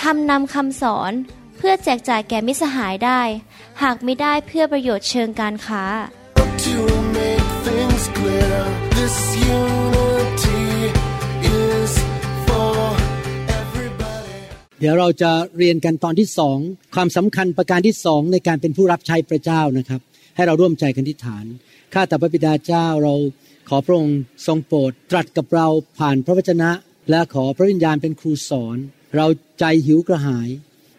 ทำนำคำสอนเพื่อแจกจ่ายแก่มิสหายได้ หากไม่ได้เพื่อประโยชน์เชิงการค้า To make things clear, this unity is for everybody. เดี๋ยวเราจะเรียนกันตอนที่สองความสำคัญประการที่สองในการเป็นผู้รับใช้พระเจ้านะครับ ให้เราร่วมใจกันที่ฐาน ข้าแต่พระบิดาเจ้าเราขอพระองค์ทรงโปรดตรัสกับเราผ่านพระวจนะ และขอพระวิญญาณเป็นครูสอน เราใจหิวกระหาย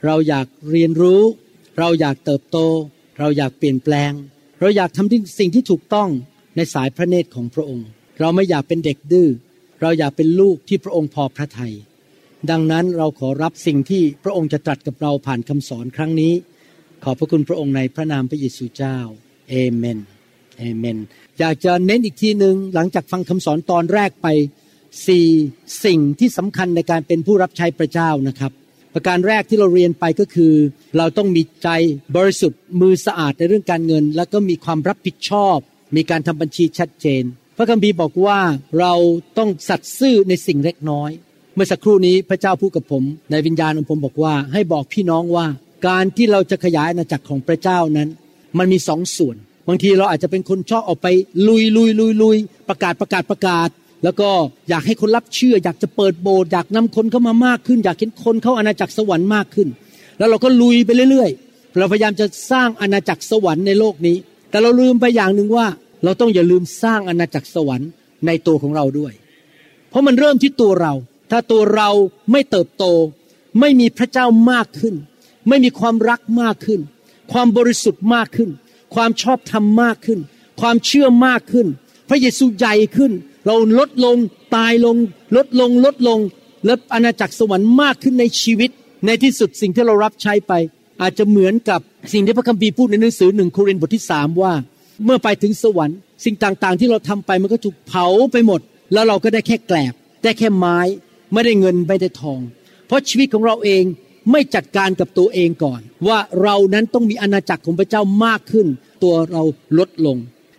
เราอยากเรียนรู้ เราอยากเติบโต เราอยากเปลี่ยนแปลง เราอยากทำสิ่งที่ถูกต้องในสายพระเนตรของพระองค์ เราไม่อยากเป็นเด็กดื้อเราอยากเป็นลูกที่พระองค์พอพระทยัยดังนั้นเราขอรับสิ่งที่พระองค์จะตรัสกับเราผ่านคำสอนครั้งนี้ ขอบพระคุณพระองค์ในพระนามพระเยซูเจ้าเอเมนเอเมน อยากจะเน้นอีกทีหนึ่งหลังจากฟังคำสอนตอนแรกไป สี่สิ่งที่สำคัญในการเป็นผู้รับใช้พระเจ้านะครับ ประการแรกที่เราเรียนไปก็คือ เราต้องมีใจบริสุทธิ์มือสะอาดในเรื่องการเงิน แล้วก็มีความรับผิดชอบ มีการทำบัญชีชัดเจน พระคัมภีร์บอกว่าเราต้องสัตย์ซื่อในสิ่งเล็กน้อย เมื่อสักครู่นี้พระเจ้าพูดกับผม ในวิญญาณของผมบอกว่า ให้บอกพี่น้องว่า การที่เราจะขยายอาณาจักรของพระเจ้านั้น มันมีสองส่วนบางทีเราอาจจะเป็นคนชอบออกไปลุยลุยลุยลุยประกาศประกาศประกาศ แล้วก็อยากให้คนรับเชื่อ อยากจะเปิดโบสถ์อยากนำคนเข้ามามากขึ้น อยากเห็นคนเข้าอาณาจักรสวรรค์มากขึ้น แล้วเราก็ลุยไปเรื่อยๆ เราพยายามจะสร้างอาณาจักรสวรรค์ในโลกนี้ แต่เราลืมไปอย่างหนึ่งว่า เราต้องอย่าลืมสร้างอาณาจักรสวรรค์ในตัวของเราด้วย เพราะมันเริ่มที่ตัวเรา ถ้าตัวเราไม่เติบโต ไม่มีพระเจ้ามากขึ้น ไม่มีความรักมากขึ้น ความบริสุทธิ์มากขึ้น ความชอบธรรมมากขึ้น ความเชื่อมากขึ้น พระเยซูใหญ่ขึ้น เราลดลงตายลง ลดลงลดลง และอาณาจักรสวรรค์มากขึ้นในชีวิต ในที่สุดสิ่งที่เรารับใช้ไป อาจจะเหมือนกับสิ่งที่พระคัมภีร์พูดในหนังสือหนึ่งโครินธ์บทที่สามว่า เมื่อไปถึงสวรรค์สิ่งต่างๆ ที่เราทำไปมันก็ถูกเผาไปหมด แล้วเราก็ได้แค่แกลบได้แค่ไม้ไม่ได้เงินไม่ได้ทอง เพราะชีวิตของเราเองไม่จัดการกับตัวเองก่อน ว่าเรานั้นต้องมีอาณาจักรของพระเจ้ามากขึ้น ตัวเราลดลง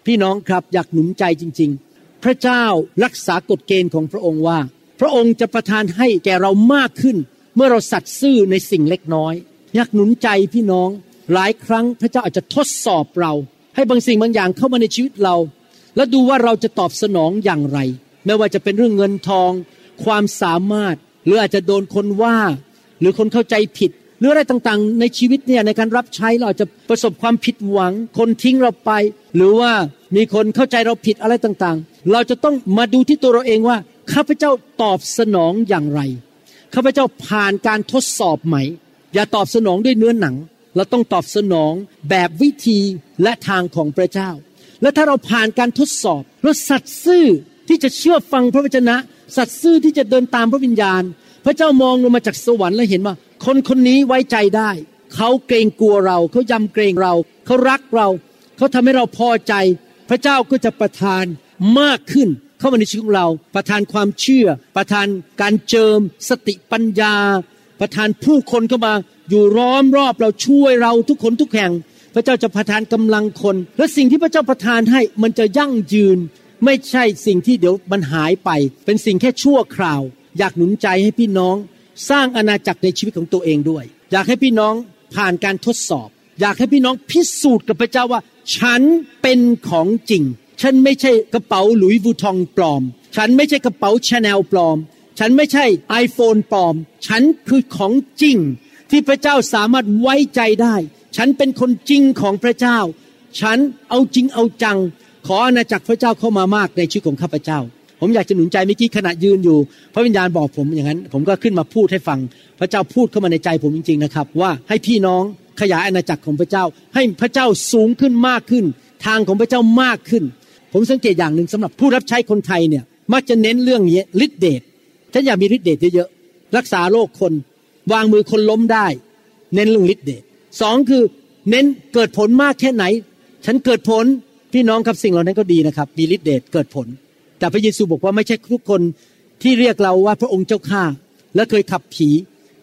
พี่น้องครับอยากหนุนใจจริง ๆ พระเจ้ารักษากฎเกณฑ์ของพระองค์ว่า พระองค์จะประทานให้แก่เรามากขึ้น เมื่อเราสัตย์ซื่อในสิ่งเล็กน้อย อยากหนุนใจพี่น้องหลายครั้งพระเจ้าอาจจะทดสอบเรา ให้บางสิ่งบางอย่างเข้ามาในชีวิตเรา แล้วดูว่าเราจะตอบสนองอย่างไร ไม่ว่าจะเป็นเรื่องเงินทอง ความสามารถ หรืออาจจะโดนคนว่า หรือคนเข้าใจผิดหรืออะไรต่างๆ ในชีวิตเนี่ยในการรับใช้เราจะประสบความผิดหวัง คนทิ้งเราไป หรือว่า มีคนเข้าใจเราผิดอะไรต่างๆ เราจะต้องมาดูที่ตัวเราเองว่าข้าพเจ้าตอบสนองอย่างไรข้าพเจ้าผ่านการทดสอบไหม อย่าตอบสนองด้วยเนื้อหนัง เราต้องตอบสนองแบบวิธีและทางของพระเจ้า และถ้าเราผ่านการทดสอบเราสัตย์ซื่อที่จะเชื่อฟังพระวจนะ สัตย์ซื่อที่จะเดินตามพระวิญญาณ พระเจ้ามองลงมาจากสวรรค์แล้วเห็นว่า คนคนนี้ไว้ใจได้ เขาเกรงกลัวเรา เขายำเกรงเรา เขารักเรา เขาทำให้เราพอใจ พระเจ้าก็จะประทานมากขึ้นเข้ามาในชีวิตของเรา ประทานความเชื่อ ประทานการเจิม สติปัญญา ประทานผู้คนเข้ามา อยู่ร้อมรอบเราช่วยเราทุกคนทุกแห่ง พระเจ้าจะประทานกำลังคน และสิ่งที่พระเจ้าประทานให้มันจะยั่งยืน ไม่ใช่สิ่งที่เดี๋ยวมันหายไป เป็นสิ่งแค่ชั่วคราว อยากหนุนใจให้พี่น้อง สร้างอาณาจักรในชีวิตของตัวเองด้วย อยากให้พี่น้องผ่านการทดสอบ อยากให้พี่น้องพิสูจน์กับพระเจ้าว่า ฉันเป็นของจริง ฉันไม่ใช่กระเป๋าหลุยส์วูทองปลอม ฉันไม่ใช่กระเป๋าชาแนลปลอม ฉันไม่ใช่ iPhone ปลอม ฉันคือของจริง ที่พระเจ้าสามารถไว้ใจได้ ฉันเป็นคนจริงของพระเจ้า ฉันเอาจริงเอาจัง ขออาณาจักรพระเจ้าเข้ามามากในชีวิตของข้าพเจ้า ผมอยากจะหนุนใจเมื่อกี้ขณะยืนอยู่ พระวิญญาณบอกผมอย่างนั้น ผมก็ขึ้นมาพูดให้ฟัง พระเจ้าพูดเข้ามาในใจผมจริง ๆนะครับ ว่าให้พี่น้อง ขยายอาณาจักรของพระเจ้า ให้พระเจ้าสูงขึ้นมากขึ้น ทางของพระเจ้ามากขึ้น ผมสังเกตอย่างหนึ่งสำหรับผู้รับใช้คนไทยเนี่ยมักจะเน้นเรื่องนี้ฤทธิเดชฉันอยากมีฤทธิเดชเยอะๆรักษาโรคคน วางมือคนล้มได้ เน้นเรื่องฤทธิเดชสองคือเน้นเกิดผลมากแค่ไหน ฉันเกิดผลพี่น้องครับสิ่งเหล่านั้นก็ดีนะครับ มีฤทธิเดชเกิดผล แต่พระเยซูบอกว่าไม่ใช่ทุกคนที่เรียกเราว่าพระองค์เจ้าข้าและเคยขับผี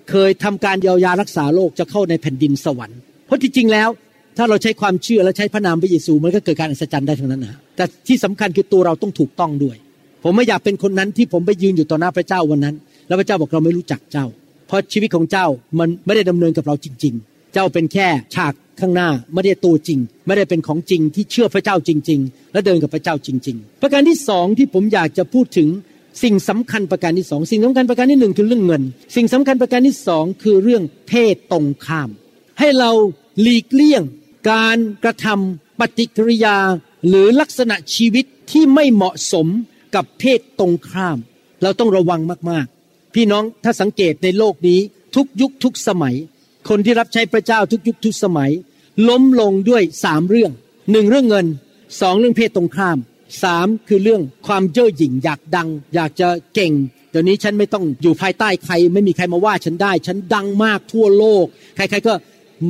เคยทำการเยียวยารักษาโรคจะเข้าในแผ่นดินสวรรค์ เพราะที่จริงแล้ว ถ้าเราใช้ความเชื่อและใช้พระนามพระเยซูมันก็เกิดการอัศจรรย์ได้ทั้งนั้นนะแต่ที่สำคัญคือตัวเราต้องถูกต้องด้วย ผมไม่อยากเป็นคนนั้นที่ผมไปยืนอยู่ต่อหน้าพระเจ้าวันนั้น แล้วพระเจ้าบอกเราไม่รู้จักเจ้า เพราะชีวิตของเจ้ามันไม่ได้ดำเนินกับเราจริง ๆ เจ้าเป็นแค่ฉากข้างหน้าไม่ได้ตัวจริง ไม่ได้เป็นของจริงที่เชื่อพระเจ้าจริง ๆ และเดินกับพระเจ้าจริง ๆ ประการที่สองที่ผมอยากจะพูดถึง สิ่งสำคัญประการที่สองสิ่งสำคัญประการที่หนึ่งคือเรื่องเงิน สิ่งสำคัญประการที่สองคือเรื่องเพศตรงข้าม ให้เราหลีกเลี่ยง การกระทำปฏิกิริยาหรือลักษณะชีวิตที่ไม่เหมาะสมกับเพศตรงข้าม เราต้องระวังมากๆ พี่น้องถ้าสังเกตในโลกนี้ทุกยุคทุกสมัย คนที่รับใช้พระเจ้าทุกยุคทุกสมัย ล้มลงด้วยสามเรื่องหนึ่งเรื่องเงินสองเรื่องเพศตรงข้าม สามคือเรื่องความเย่อหยิ่งอยากดัง อยากจะเก่งเดี๋ยวนี้ฉันไม่ต้องอยู่ภายใต้ใคร ไม่มีใครมาว่าฉันได้ ฉันดังมากทั่วโลก ใครๆก็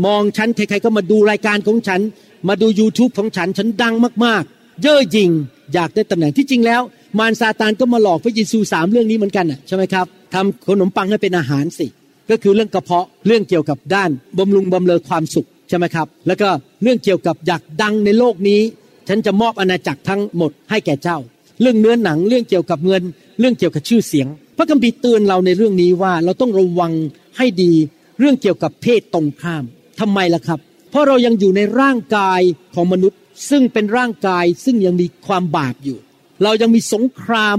มองฉันใครๆก็มาดูรายการของฉัน มาดู YouTube ของฉัน ฉันดังมากๆ เย่อหยิ่งอยากได้ตำแหน่งที่จริงแล้ว มารซาตานก็มาหลอกพระเยซูสามเรื่องนี้เหมือนกันน่ะใช่ไหมครับทำขนมปังให้เป็นอาหารสิก็คือเรื่องกระเพาะเรื่องเกี่ยวกับด้านบำรุงบำเรอความสุขใช่ไหมครับ แล้วก็เรื่องเกี่ยวกับอยากดังในโลกนี้ ฉันจะมอบอาณาจักรทั้งหมดให้แก่เจ้า เรื่องเนื้อหนังเรื่องเกี่ยวกับเงิน เรื่องเกี่ยวกับชื่อเสียง พระคัมภีร์เตือนเราในเรื่องนี้ว่าเราต้องระวังให้ดีเรื่องเกี่ยวกับเพศตรงข้ามทำไมล่ะครับ เพราะเรายังอยู่ในร่างกายของมนุษย์ ซึ่งเป็นร่างกายซึ่งยังมีความบาปอยู่ เรายังมีสงคราม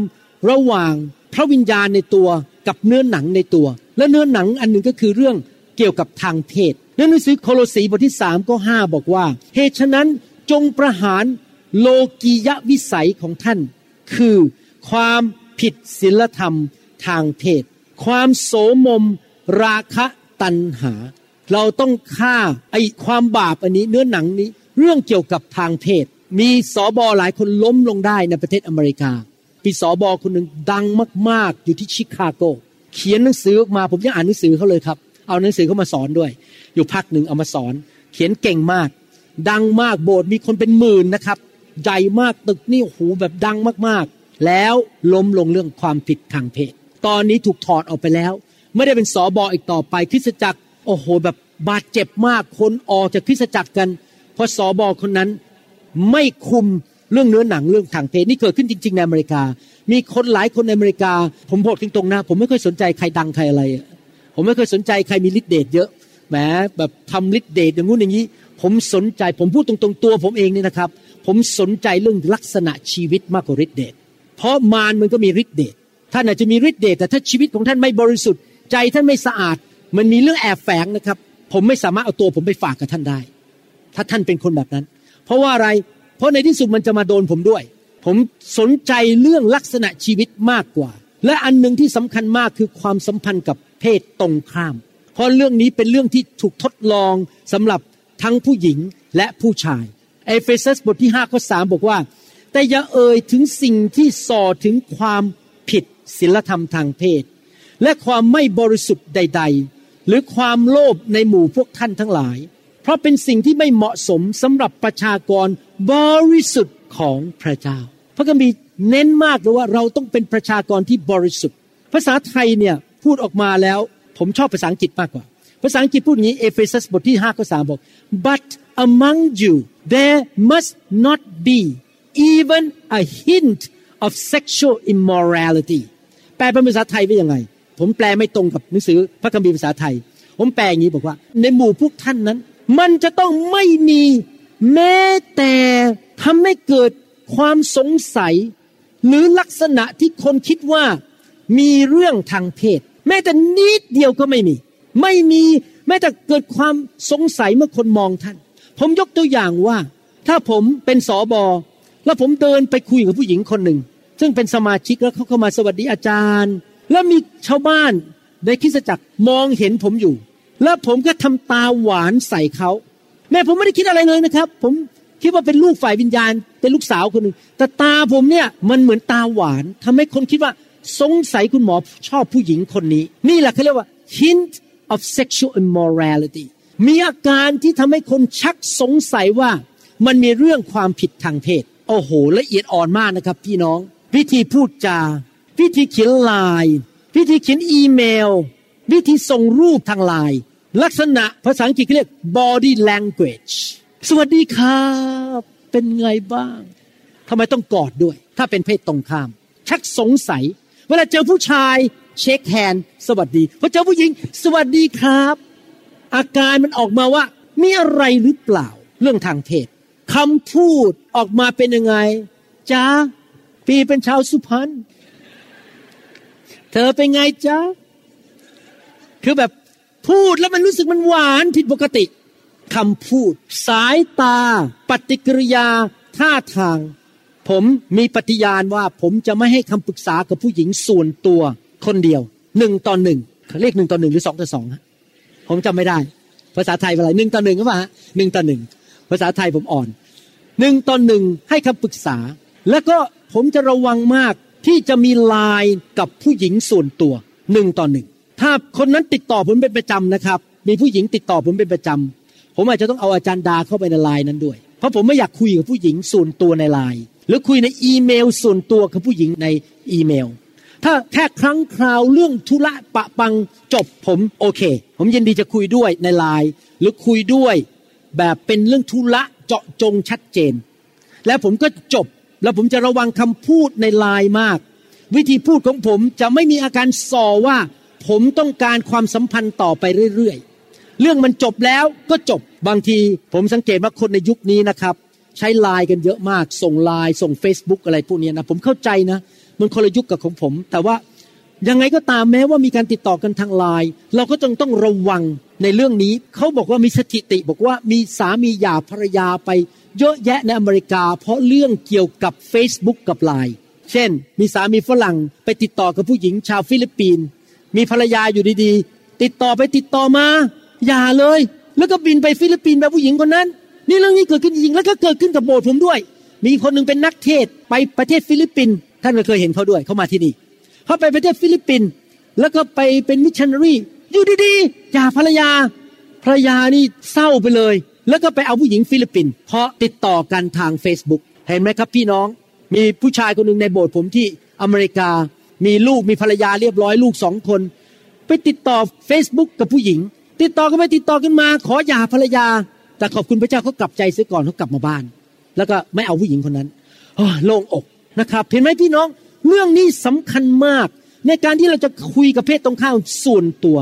ระหว่างพระวิญญาณในตัวกับเนื้อหนังในตัว และเนื้อหนังอันหนึ่งก็คือเรื่องเกี่ยวกับทางเพศในหนังสือโคโลสีบทที่สามก็ห้าบอกว่า เหตุฉะนั้น จงประหารโลกียวิสัยของท่าน คือความผิดศีลธรรมทางเพศ ความโสมม ราคะตัณหา เราต้องฆ่าไอความบาปอันนี้เนื้อหนังนี้ เรื่องเกี่ยวกับทางเพศ มีสอบอหลายคนล้มลงได้ในประเทศอเมริกามีสอบอคนหนึ่งดังมาก ๆ อยู่ที่ชิคาโก เขียนหนังสือออกมาผมยังอ่านหนังสือเขาเลยครับ เอาหนังสือเขามาสอนด้วย อยู่พักหนึ่งเอามาสอน เขียนเก่งมาก ดังมากโบสถ์มีคนเป็นหมื่นนะครับ ใหญ่มากตึกนี่โอ้โหแบบดังมากๆ แล้วล้มลงเรื่องความผิดทางเพศ ตอนนี้ถูกถอดออกไปแล้ว ไม่ได้เป็นสอบออีกต่อไปคริสจักรโอ้โหแบบบาดเจ็บมากคนออกจากคริสจักรกัน เพราะสอบอคนนั้นไม่คุมเรื่องเนื้อหนังเรื่องทางเพศนี่เกิดขึ้นจริง ๆ ในอเมริกา มีคนหลายคนในอเมริกา ผมบอกตรงๆนะผมไม่เคยสนใจใครดังใครอะไร ผมไม่เคยสนใจใครมีฤทธิ์เดชเยอะแหมแบบทำฤทธิ์เดชอย่างงู้นอย่างนี้ ผมสนใจผมพูดตรงๆตัวผมเองเนี่ยนะครับ ผมสนใจเรื่องลักษณะชีวิตมากกว่าฤทธิเดชเพราะมารมันก็มีฤทธิเดชท่านอาจจะมีฤทธิเดชแต่ถ้าชีวิตของท่านไม่บริสุทธิ์ใจท่านไม่สะอาด มันมีเรื่องแอบแฝงนะครับ ผมไม่สามารถเอาตัวผมไปฝากกับท่านได้ ถ้าท่านเป็นคนแบบนั้น เพราะว่าอะไรเพราะในที่สุดมันจะมาโดนผมด้วย ผมสนใจเรื่องลักษณะชีวิตมากกว่า และอันหนึ่งที่สำคัญมากคือความสัมพันธ์กับเพศตรงข้าม เพราะเรื่องนี้เป็นเรื่องที่ถูกทดลองสำหรับ ทั้งผู้หญิงและผู้ชาย เอเฟซัสบทที่5ข้อ3บอกว่า แต่อย่าเอ่ยถึงสิ่งที่ส่อถึงความผิดศีลธรรมทางเพศ และความไม่บริสุทธิ์ใด ๆ หรือความโลภในหมู่พวกท่านทั้งหลาย เพราะเป็นสิ่งที่ไม่เหมาะสมสำหรับประชากรบริสุทธิ์ของพระเจ้า พระคัมภีร์เน้นมากเลยว่าเราต้องเป็นประชากรที่บริสุทธิ์ ภาษาไทยเนี่ยพูดออกมาแล้ว ผมชอบภาษาอังกฤษมากกว่า ภาษาอังกฤษพูดอย่างนี้เอเฟซัสบทที่5ข้อ3บอก but among you there must not be even a hint of sexual immorality แปลเป็นภาษาไทยว่ายังไง ผมแปลไม่ตรงกับหนังสือพระคัมภีร์ภาษาไทย ผมแปลอย่างนี้บอกว่า ในหมู่พวกท่านนั้น มันจะต้องไม่มีแม้แต่ทำให้เกิดความสงสัย หรือลักษณะที่คนคิดว่ามีเรื่องทางเพศ แม้แต่นิดเดียวก็ไม่มี ไม่มีแม้แต่เกิดความสงสัยเมื่อคนมองท่าน ผมยกตัวอย่างว่า ถ้าผมเป็นสอบอแล้วผมเดินไปคุยกับผู้หญิงคนหนึ่ง ซึ่งเป็นสมาชิกแล้วเขาเข้ามาสวัสดีอาจารย์ แล้วมีชาวบ้านในคริสจักรมองเห็นผมอยู่ แล้วผมก็ทำตาหวานใส่เขาแม่ผมไม่ได้คิดอะไรเลยนะครับ ผมคิดว่าเป็นลูกฝ่ายวิญญาณ เป็นลูกสาวคนหนึ่งแต่ตาผมเนี่ยมันเหมือนตาหวานทำให้คนคิดว่าสงสัยคุณหมอชอบผู้หญิงคนนี้ นี่แหละเขาเรียกว่า hint of sexual immorality มีอาการที่ทำให้คนชักสงสัยว่ามันมีเรื่องความผิดทางเพศ โอ้โห ละเอียดอ่อนมากนะครับพี่น้อง วิธีพูดจา วิธีเขียนไลน์วิธีเขียนอีเมล วิธีส่งรูปทางไลน์ลักษณะภาษาอังกฤษเรียก body language สวัสดีครับ เป็นไงบ้างทำไมต้องกอดด้วย ถ้าเป็นเพศตรงข้าม ชักสงสัย เวลาเจอผู้ชาย เช็คแฮนด์สวัสดีพอเจอผู้หญิง สวัสดีครับ อาการมันออกมาว่า มีอะไรหรือเปล่า เรื่องทางเพศคำพูดออกมาเป็นยังไงจ้าพี่เป็นชาวสุพรรณเธอเป็นไงจ้าคือแบบพูดแล้วมันรู้สึกมันหวานผิดปกติคำพูด สายตา ปฏิกิริยา ท่าทาง ผมมีปฏิญาณว่าผมจะไม่ให้คำปรึกษากับผู้หญิงส่วนตัว คนเดียวหนึ่งต่อหนึ่งเขาเรียกหนึ่งต่อหนึ่งหรือสองต่อสองฮะผมจำไม่ได้ ภาษาไทยอะไรหนึ่งต่อหนึ่งก็ว่าหนึ่งต่อหนึ่งภาษาไทยผมอ่อนหนึ่งต่อหนึ่งให้คำปรึกษา แล้วก็ผมจะระวังมากที่จะมีไลน์กับผู้หญิงส่วนตัวหนึ่งต่อหนึ่งถ้าคนนั้นติดต่อผมเป็นประจำนะครับ มีผู้หญิงติดต่อผมเป็นประจำผมอาจจะต้องเอาอาจารย์ดาเข้าไปในไลน์นั้นด้วย เพราะผมไม่อยากคุยกับผู้หญิงส่วนตัวในไลน์หรือคุยในอีเมลส่วนตัวกับผู้หญิงในอีเมล ถ้าแค่ครั้งคราวเรื่องธุระปะปังจบผมโอเค ผมยินดีจะคุยด้วยในไลน์หรือคุยด้วยแบบเป็นเรื่องธุระเจาะจงชัดเจน แล้วผมก็จบแล้วผมจะระวังคำพูดในไลน์มาก วิธีพูดของผมจะไม่มีอาการส่อว่า ผมต้องการความสัมพันธ์ต่อไปเรื่อยๆ เรื่องมันจบแล้วก็จบบางทีผมสังเกตว่าคนในยุคนี้นะครับ ใช้ไลน์กันเยอะมาก ส่งไลน์ส่ง Facebook อะไรพวกนี้นะผมเข้าใจนะ มันคนละยุคกับของผม แต่ว่ายังไงก็ตามแม้ว่ามีการติดต่อกันทางไลน์เราก็ต้องต้องระวังในเรื่องนี้ เขาบอกว่ามีสถิติ บอกว่ามีสามีหย่าภรรยาไปเยอะแยะในอเมริกา เพราะเรื่องเกี่ยวกับ Facebook กับไลน์เช่น มีสามีฝรั่งไปติดต่อกับผู้หญิงชาวฟิลิปปินส์มีภรรยาอยู่ดีๆ ติดต่อไปติดต่อมาหย่าเลย แล้วก็บินไปฟิลิปปินส์พบผู้หญิงคนนั้น นี่เรื่องนี้เกิดขึ้นจริงแล้วก็เกิดขึ้นกับโบสถ์ผมด้วย มีคนหนึ่งเป็นนักเทศน์ไปประเทศฟิลิปปินส์ท่านก็เคยเห็นเขาด้วยเขามาที่นี่เขาไปประเทศฟิลิปปินส์แล้วก็ไปเป็นมิชชันนารีอยู่ดีๆหย่าภรรยาภรรยานี่เศร้าไปเลย แล้วก็ไปเอาผู้หญิงฟิลิปปินส์เพราะติดต่อกันทาง Facebook เห็นไหมครับพี่น้อง มีผู้ชายคนหนึ่งในโบสถ์ผมที่อเมริกา มีลูกมีภรรยาเรียบร้อยลูกสองคน ไปติดต่อ Facebook กับผู้หญิง ติดต่อกันไปติดต่อกันมา ขอหย่าภรรยา แต่ขอบคุณพระเจ้าเขากลับใจเสียก่อนเขากลับมาบ้าน แล้วก็ไม่เอาผู้หญิงคนนั้นโล่งอก นะครับเห็นไหมพี่น้อง เรื่องนี้สำคัญมาก ในการที่เราจะคุยกับเพศตรงข้ามส่วนตัว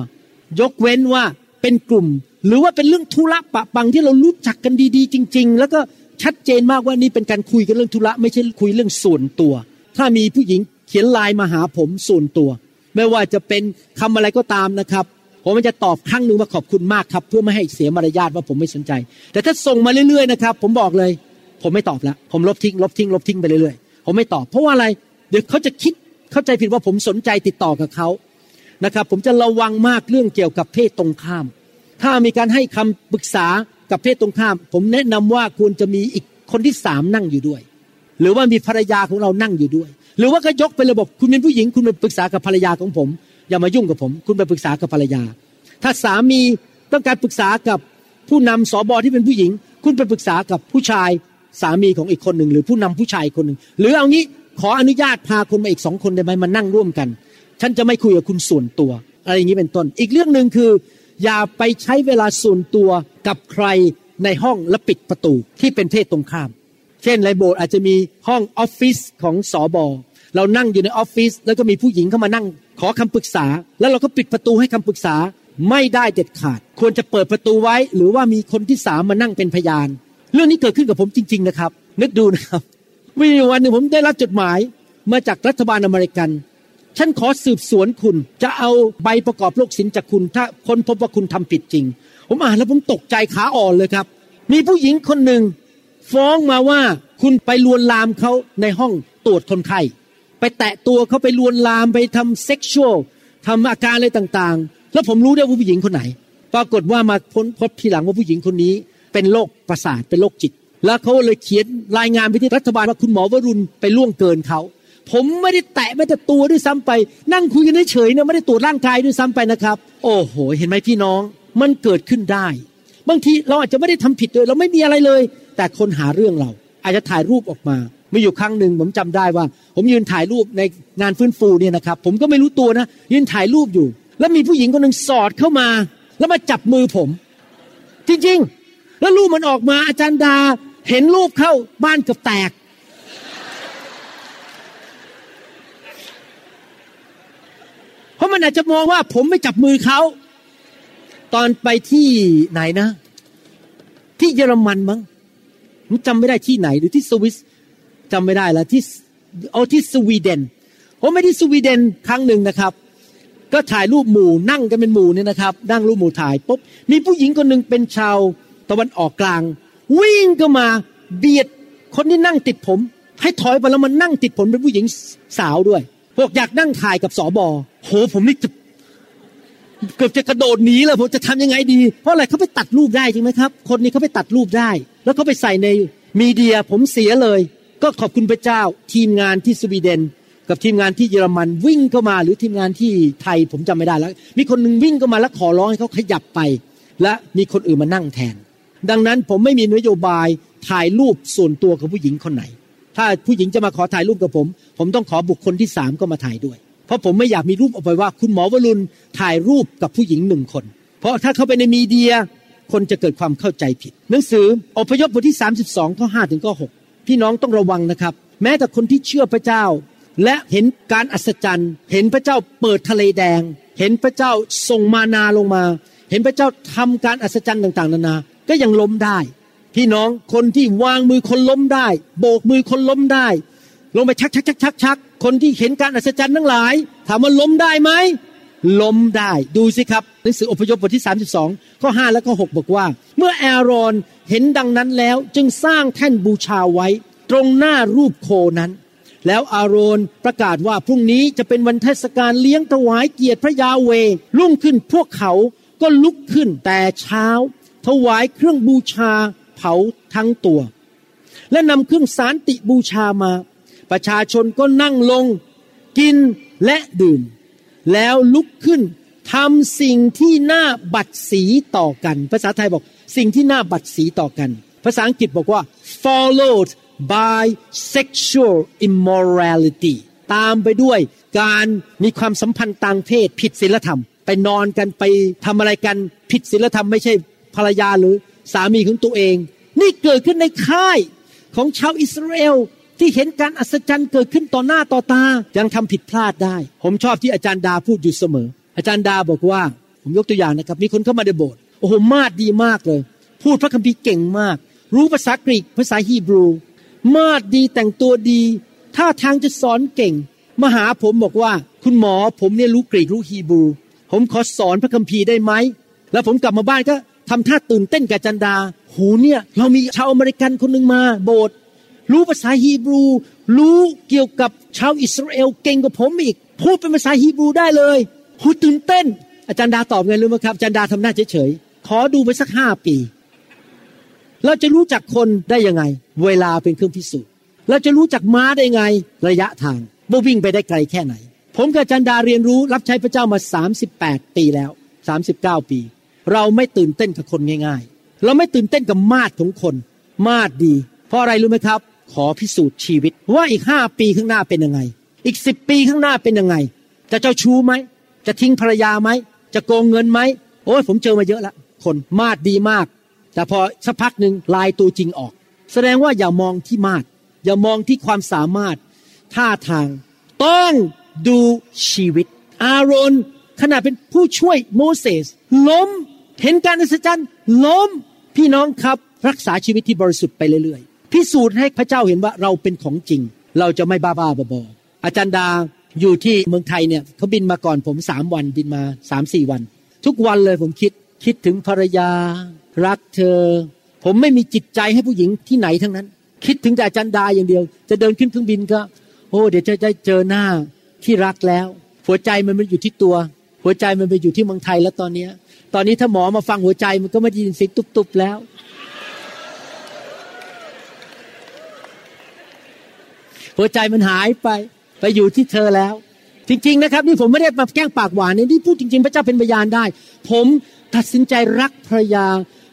ยกเว้นว่าเป็นกลุ่ม หรือว่าเป็นเรื่องธุระปะปังที่เรารู้จักกันดี ๆ จริง ๆ แล้วก็ชัดเจนมากว่านี่เป็นการคุยกันเรื่องธุระไม่ใช่คุยเรื่องส่วนตัว ถ้ามีผู้หญิงเขียนไลน์มาหาผมส่วนตัว ไม่ว่าจะเป็นคำอะไรก็ตามนะครับผมจะตอบครั้งหนึ่งว่าขอบคุณมากครับ เพื่อไม่ให้เสียมารยาทว่าผมไม่สนใจ แต่ถ้าส่งมาเรื่อยๆนะครับ ผมบอกเลย ผมไม่ตอบแล้วผมลบทิ้งลบทิ้งลบทิ้งไปเรื่อย ผมไม่ตอบ เพราะว่าอะไร เดี๋ยวเขาจะคิดเข้าใจผิดว่าผมสนใจติดต่อกับเขานะครับ ผมจะระวังมากเรื่องเกี่ยวกับเพศตรงข้าม ถ้ามีการให้คำปรึกษากับเพศตรงข้าม ผมแนะนำว่าควรจะมีอีกคนที่สามนั่งอยู่ด้วย หรือว่ามีภรรยาของเรานั่งอยู่ด้วย หรือว่าก็ยกเป็นระบบคุณเป็นผู้หญิง คุณไปปรึกษากับภรรยาของผม อย่ามายุ่งกับผม คุณไปปรึกษากับภรรยา ถ้าสามีต้องการปรึกษากับผู้นำสอบอที่เป็นผู้หญิง คุณไปปรึกษากับผู้ชาย สามีของอีกคนหนึ่งหรือผู้นำผู้ชายคนหนึ่งหรือเอางี้ขออนุญาตพาคนมาอีกสองคนได้ไหมมานั่งร่วมกัน ฉันจะไม่คุยกับคุณส่วนตัว อะไรอย่างนี้เป็นต้น อีกเรื่องหนึ่งคือ อย่าไปใช้เวลาส่วนตัวกับใครในห้องและปิดประตูที่เป็นเพศตรงข้าม เช่นในโบสถ์อาจจะมีห้องออฟฟิศของสอบอเรานั่งอยู่ในออฟฟิศแล้วก็มีผู้หญิงเข้ามานั่ง ขอคำปรึกษา แล้วเราก็ปิดประตูให้คำปรึกษาไม่ได้เด็ดขาด ควรจะเปิดประตูไว้ หรือว่ามีคนที่สามมานั่งเป็นพยาน เรื่องนี้เกิดขึ้นกับผมจริง ๆ นะครับ นึกดูนะครับมีวันหนึ่งผมได้รับจดหมายมาจากรัฐบาลอเมริกัน ฉันขอสืบสวนคุณ จะเอาใบประกอบโรคศิลจากคุณ ถ้าคนพบว่าคุณทำผิดจริง ผมอ่านแล้วผมตกใจขาอ่อนเลยครับ มีผู้หญิงคนหนึ่งฟ้องมาว่าคุณไปลวนลามเขาในห้องตรวจคนไข้ไปแตะตัวเขาไปลวนลามไปทำเซ็กชวลทำอาการอะไรต่างๆ แล้วผมรู้ได้ว่าผู้หญิงคนไหน ปรากฏว่ามาพ้นพบทีหลังว่าผู้หญิงคนนี้ เป็นโรคประสาทเป็นโรคจิต แล้วเขาเลยเขียนรายงานไปที่รัฐบาลว่าคุณหมอวรุณไปล่วงเกินเขาผมไม่ได้แตะแม้แต่ตัวด้วยซ้ำไป นั่งคุยกันเฉยๆเนี่ยไม่ได้ตรวจร่างกายด้วยซ้ำไปนะครับ โอ้โห เห็นไหมพี่น้อง มันเกิดขึ้นได้ บางทีเราอาจจะไม่ได้ทำผิดเลยเราไม่มีอะไรเลย แต่คนหาเรื่องเรา อาจจะถ่ายรูปออกมามีอยู่ครั้งหนึ่งผมจำได้ว่า ผมยืนถ่ายรูปในงานฟื้นฟูเนี่ยนะครับ ผมก็ไม่รู้ตัวนะยืนถ่ายรูปอยู่ แล้วมีผู้หญิงคนหนึ่งสอดเข้ามา แล้วมาจับมือผม จริงๆ แล้วรูปมันออกมาอาจารย์ดา เห็นรูปเข้าบ้านเกือบแตก เพราะมันอาจจะมองว่าผมไม่จับมือเขา ตอนไปที่ไหนนะ ที่เยอรมันมั้งผมจำไม่ได้ที่ไหนหรือที่สวิสจำไม่ได้แล้วที่เอาที่สวีเดนผมไปที่สวีเดนครั้งหนึ่งนะครับ ก็ถ่ายรูปหมู่นั่งกันเป็นหมู่เนี่ยนะครับนั่งรูปหมู่ถ่ายปุ๊บมีผู้หญิงคนหนึ่งเป็นชาว ตะวันออกกลาง วิ่งก็มาเบียดคนที่นั่งติดผม ให้ถอยไปแล้วมันนั่งติดผมเป็นผู้หญิงสาวด้วยบอกอยากนั่งถ่ายกับสอบอโหผมนี่จะเกือบจะกระโดดหนีเลยผมจะทำยังไงดี เพราะอะไรเขาไปตัดรูปได้จริงไหมครับ คนนี้เขาไปตัดรูปได้ แล้วเขาไปใส่ในมีเดียผมเสียเลย ก็ขอบคุณพระเจ้า ทีมงานที่สวีเดน กับทีมงานที่เยอรมันวิ่งเข้ามาหรือทีมงานที่ไทยผมจำไม่ได้แล้ว มีคนหนึ่งวิ่งเข้ามาแล้วขอร้องให้เขาขยับไป และมีคนอื่นมานั่งแทน ดังนั้นผมไม่มีนโยบายถ่ายรูปส่วนตัวกับผู้หญิงคนไหน ถ้าผู้หญิงจะมาขอถ่ายรูปกับผม ผมต้องขอบุคคลที่สามก็มาถ่ายด้วย เพราะผมไม่อยากมีรูปออกไปว่า คุณหมอวรุณถ่ายรูปกับผู้หญิงหนึ่งคน เพราะถ้าเขาไปในมีเดีย คนจะเกิดความเข้าใจผิด หนังสืออพยพบทที่ 32ข้อ5ถึงข้อ6พี่น้องต้องระวังนะครับ แม้แต่คนที่เชื่อพระเจ้า และเห็นการอัศจรรย์ เห็นพระเจ้าเปิดทะเลแดง เห็นพระเจ้าส่งมานาลงมา เห็นพระเจ้าทำการอัศจรรย์ต่าง ๆ นานา ก็ยังล้มได้ พี่น้องคนที่วางมือคนล้มได้ โบกมือคนล้มได้ ลงไปชักชักชักชักชักคนที่เห็นการอัศจรรย์ทั้งหลาย ถามว่าล้มได้ไหมล้มได้ดูสิครับหนังสืออพยพบทที่ 32 ข้อ 5 และข้อ 6 บอกว่า เมื่อแอรอนเห็นดังนั้นแล้วจึงสร้างแท่นบูชาไว้ ตรงหน้ารูปโคนั้น แล้วอาโรนประกาศว่าพรุ่งนี้จะเป็นวันเทศกาลเลี้ยงถวายเกียรติพระยาเวรุ่งขึ้นพวกเขาก็ลุกขึ้นแต่เช้า ถวายเครื่องบูชาเผาทั้งตัว และนำเครื่องสารติบูชามา ประชาชนก็นั่งลง กินและดื่ม แล้วลุกขึ้นทำสิ่งที่น่าบัดสีต่อกัน ภาษาไทยบอกสิ่งที่น่าบัดสีต่อกัน ภาษาอังกฤษบอกว่า followed by sexual immorality ตามไปด้วยการมีความสัมพันธ์ต่างเพศผิดศีลธรรม ไปนอนกันไปทำอะไรกันผิดศีลธรรมไม่ใช่ ภรรยาหรือสามีของตัวเอง นี่เกิดขึ้นในค่ายของชาวอิสราเอลที่เห็นการอัศจรรย์เกิดขึ้นต่อหน้าต่อตายังทำผิดพลาดได้ ผมชอบที่อาจารย์ดาพูดอยู่เสมอ อาจารย์ดาบอกว่า ผมยกตัวอย่างนะครับ มีคนเข้ามาในโบสถ์โอ้โหมาดดีมากเลย พูดพระคัมภีร์เก่งมาก รู้ภาษากรีกภาษาฮีบรู มาดดีแต่งตัวดีท่าทางจะสอนเก่งมาหาผมบอกว่า คุณหมอผมเนี่ยรู้กรีกรู้ฮีบรู ผมขอสอนพระคัมภีร์ได้ไหมแล้วผมกลับมาบ้านก็ ทำท่าตื่นเต้นกับจันดาหูเนี่ยเรามีชาวอเมริกันคนหนึ่งมา โบสถ์รู้ภาษาฮีบรู รู้เกี่ยวกับชาวอิสราเอลเก่งกว่าผมอีก พูดเป็นภาษาฮีบรูได้เลยหูตื่นเต้น อาจารย์ดาตอบไงรู้ไหมครับอาจารย์ดาทำหน้าเฉยๆขอดูไปสักห้าปี เราจะรู้จักคนได้ยังไง เวลาเป็นเครื่องพิสูจน์เราจะรู้จักม้าได้ไงระยะทางว่าวิ่งไปได้ไกลแค่ไหน ผมกับอาจารย์ดาเรียนรู้รับใช้พระเจ้ามา 38 ปีแล้ว 39 ปี เราไม่ตื่นเต้นกับคนง่าย ๆ เราไม่ตื่นเต้นกับมาดของคน มาดดี เพราะอะไรรู้ไหมครับ ขอพิสูจน์ชีวิต ว่าอีกห้าปีข้างหน้าเป็นยังไง อีกสิบปีข้างหน้าเป็นยังไง จะเจ้าชู้ไหม จะทิ้งภรรยาไหม จะโกงเงินไหม โอ้ยผมเจอมาเยอะละคนมาดดีมาก แต่พอสักพักหนึ่งลายตัวจริงออก แสดงว่าอย่ามองที่มาด อย่ามองที่ความสามารถท่าทาง ต้องดูชีวิต อาโรนขณะเป็นผู้ช่วยโมเสสล้ม เห็นการอัศจรรย์ล้มพี่น้องครับรักษาชีวิตที่บริสุทธิ์ไปเรื่อยๆ พิสูจน์ให้พระเจ้าเห็นว่าเราเป็นของจริง เราจะไม่บ้าบ้าบออาจารย์ดาอยู่ที่เมืองไทยเนี่ยเขาบินมาก่อนผมสามวันบินมาสามสี่วัน ทุกวันเลยผมคิดคิดถึงภรรยา รักเธอ ผมไม่มีจิตใจให้ผู้หญิงที่ไหนทั้งนั้น คิดถึงแต่อาจารย์ดาอย่างเดียว จะเดินขึ้นเครื่องบินก็ โอ้ เดี๋ยวจะได้เจอหน้าที่รักแล้ว หัวใจมันไม่อยู่ที่ตัว หัวใจมันไปอยู่ที่เมืองไทยแล้วตอนเนี้ย ตอนนี้ถ้าหมอมาฟังหัวใจมันก็ไม่ได้ยินเสียงตุบๆแล้ว หัวใจมันหายไป ไปอยู่ที่เธอแล้ว จริง ๆ นะครับ นี่ผมไม่ได้มาแกล้งปากหวานนี่นี่พูดจริง ๆ พระเจ้าเป็นพยานได้ ผมตัดสินใจรักภรรยา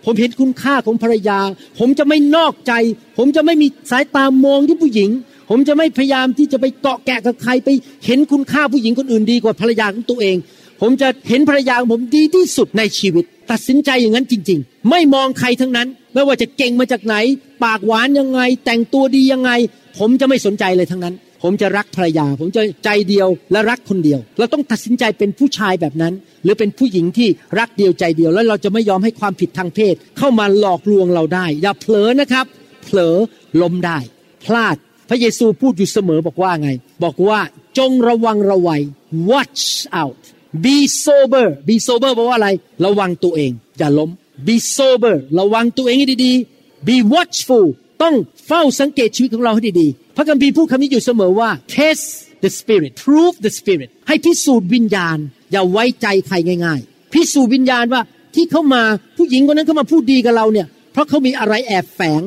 ผมเห็นคุณค่าของภรรยา ผมจะไม่นอกใจ ผมจะไม่มีสายตามองที่ผู้หญิงผมจะไม่พยายามที่จะไปเกาะแกะกับใครไปเห็นคุณค่าผู้หญิงคนอื่นดีกว่าภรรยาของตัวเอง ผมจะเห็นภรรยาของผมดีที่สุดในชีวิต ตัดสินใจอย่างนั้นจริง ๆ ไม่มองใครทั้งนั้น ไม่ว่าจะเก่งมาจากไหน ปากหวานยังไง แต่งตัวดียังไง ผมจะไม่สนใจเลยทั้งนั้น ผมจะรักภรรยา ผมจะใจเดียวและรักคนเดียว เราต้องตัดสินใจเป็นผู้ชายแบบนั้น หรือเป็นผู้หญิงที่รักเดียวใจเดียวแล้วเราจะไม่ยอมให้ความผิดทางเพศ เข้ามาหลอกลวงเราได้ อย่าเผลอนะครับ เผลอล้มได้ พลาดพระเยซูพูดอยู่เสมอบอกว่าไง บอกว่าจงระวังระวัย watch out be sober be sober แปลว่าอะไร ระวังตัวเอง อย่าล้ม be sober ระวังตัวเองให้ดีๆ be watchful ต้องเฝ้าสังเกตชีวิตของเราให้ดีๆ พระคัมภีร์พูดคำนี้อยู่เสมอว่า test the spirit prove the spirit ให้พิสูจน์วิญญาณ อย่าไว้ใจใครง่าย ๆ พิสูจน์วิญญาณว่าที่เข้ามาผู้หญิงคนนั้นเข้ามาพูดดีกับเราเนี่ย เพราะเขามีอะไรแอบแฝง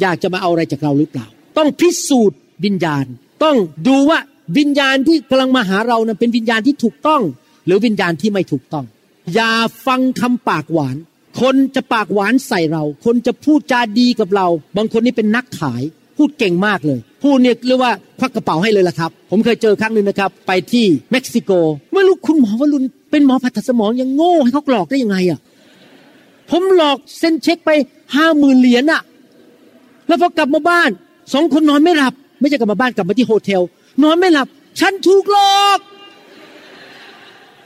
อยากจะมาเอาอะไรจากเราหรือเปล่า ต้องพิสูจน์วิญญาณ ต้องดูว่าวิญญาณที่กำลังมาหาเรานะเป็นวิญญาณที่ถูกต้อง หรือวิญญาณที่ไม่ถูกต้อง อย่าฟังคำปากหวาน คนจะปากหวานใส่เรา คนจะพูดจาดีกับเรา บางคนนี่เป็นนักขาย พูดเก่งมากเลย พูดเนี่ยเรียกว่าควักกระเป๋าให้เลยล่ะครับ ผมเคยเจอครั้งหนึ่งนะครับ ไปที่เม็กซิโกไม่รู้คุณหมอวรุณเป็นหมอผ่าตัดสมองยังโง่ให้เขาหลอกได้ยังไงอะผมหลอกเซ็นเช็คไปห้าหมื่นเหรียญอะแล้วพอกลับมาบ้านสองคนนอนไม่หลับ ไม่ใช่กลับมาบ้านกลับมาที่โฮเทล นอนไม่หลับ ฉันถูกหลอก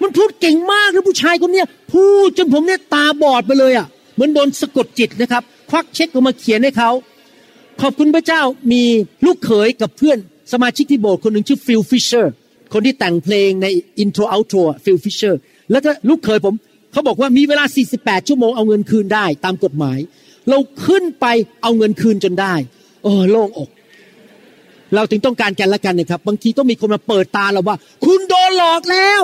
มันพูดเก่งมากเลยผู้ชายคนเนี้ยพูดจนผมเนี่ยตาบอดไปเลยอะเหมือนโดนสะกดจิตนะครับ ควักเช็คออกมาเขียนให้เขาขอบคุณพระเจ้ามีลูกเขยกับเพื่อนสมาชิกที่โบสถ์คนหนึ่งชื่อ Phil Fisher คนที่แต่งเพลงใน intro outro Phil Fisher แล้วก็ลูกเขยผมเขาบอกว่ามีเวลา 48 ชั่วโมงเอาเงินคืนได้ตามกฎหมาย เราขึ้นไปเอาเงินคืนจนได้โอ้โล่งอก เราถึงต้องการกันและกันนะครับ บางทีต้องมีคนมาเปิดตาเราว่า คุณโดนหลอกแล้ว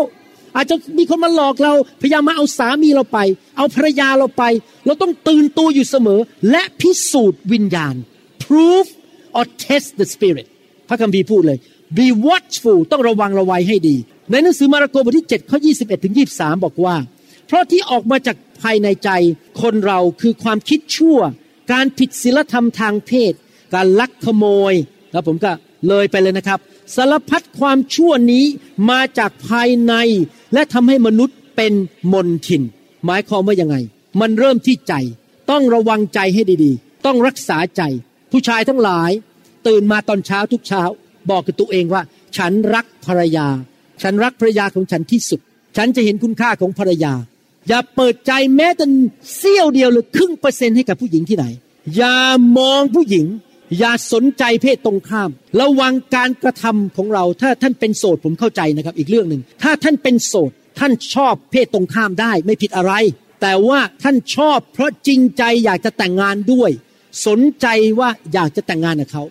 อาจจะมีคนมาหลอกเรา พยายามมาเอาสามีเราไป เอาภรรยาเราไป เราต้องตื่นตัวอยู่เสมอ และพิสูจน์วิญญาณ prove or test the spirit พระคัมภีร์พูดเลย be watchful ต้องระวังระวัยให้ดี ในหนังสือมาระโกบทที่7ข้อ21ถึง23 บอกว่า เพราะที่ออกมาจากภายในใจคนเราคือความคิดชั่ว การผิดศีลธรรมทางเพศ การลักขโมย แล้วผมก็เลยไปเลยนะครับสารพัดความชั่วนี้มาจากภายใน และทำให้มนุษย์เป็นมนทิน หมายความว่ายังไง มันเริ่มที่ใจ ต้องระวังใจให้ดีๆ ต้องรักษาใจ ผู้ชายทั้งหลาย ตื่นมาตอนเช้าทุกเช้า บอกกับตัวเองว่า ฉันรักภรรยา ฉันรักภรรยาของฉันที่สุด ฉันจะเห็นคุณค่าของภรรยา อย่าเปิดใจแม้แต่เสี้ยวเดียวหรือครึ่งเปอร์เซ็นต์ให้กับผู้หญิงที่ไหน อย่ามองผู้หญิง อย่าสนใจเพศตรงข้าม ระวังการกระทำของเรา ถ้าท่านเป็นโสดผมเข้าใจนะครับ อีกเรื่องหนึ่ง ถ้าท่านเป็นโสดท่านชอบเพศตรงข้ามได้ไม่ผิดอะไร แต่ว่าท่านชอบเพราะจริงใจอยากจะแต่งงานด้วย สนใจว่าอยากจะแต่งงานกับเขา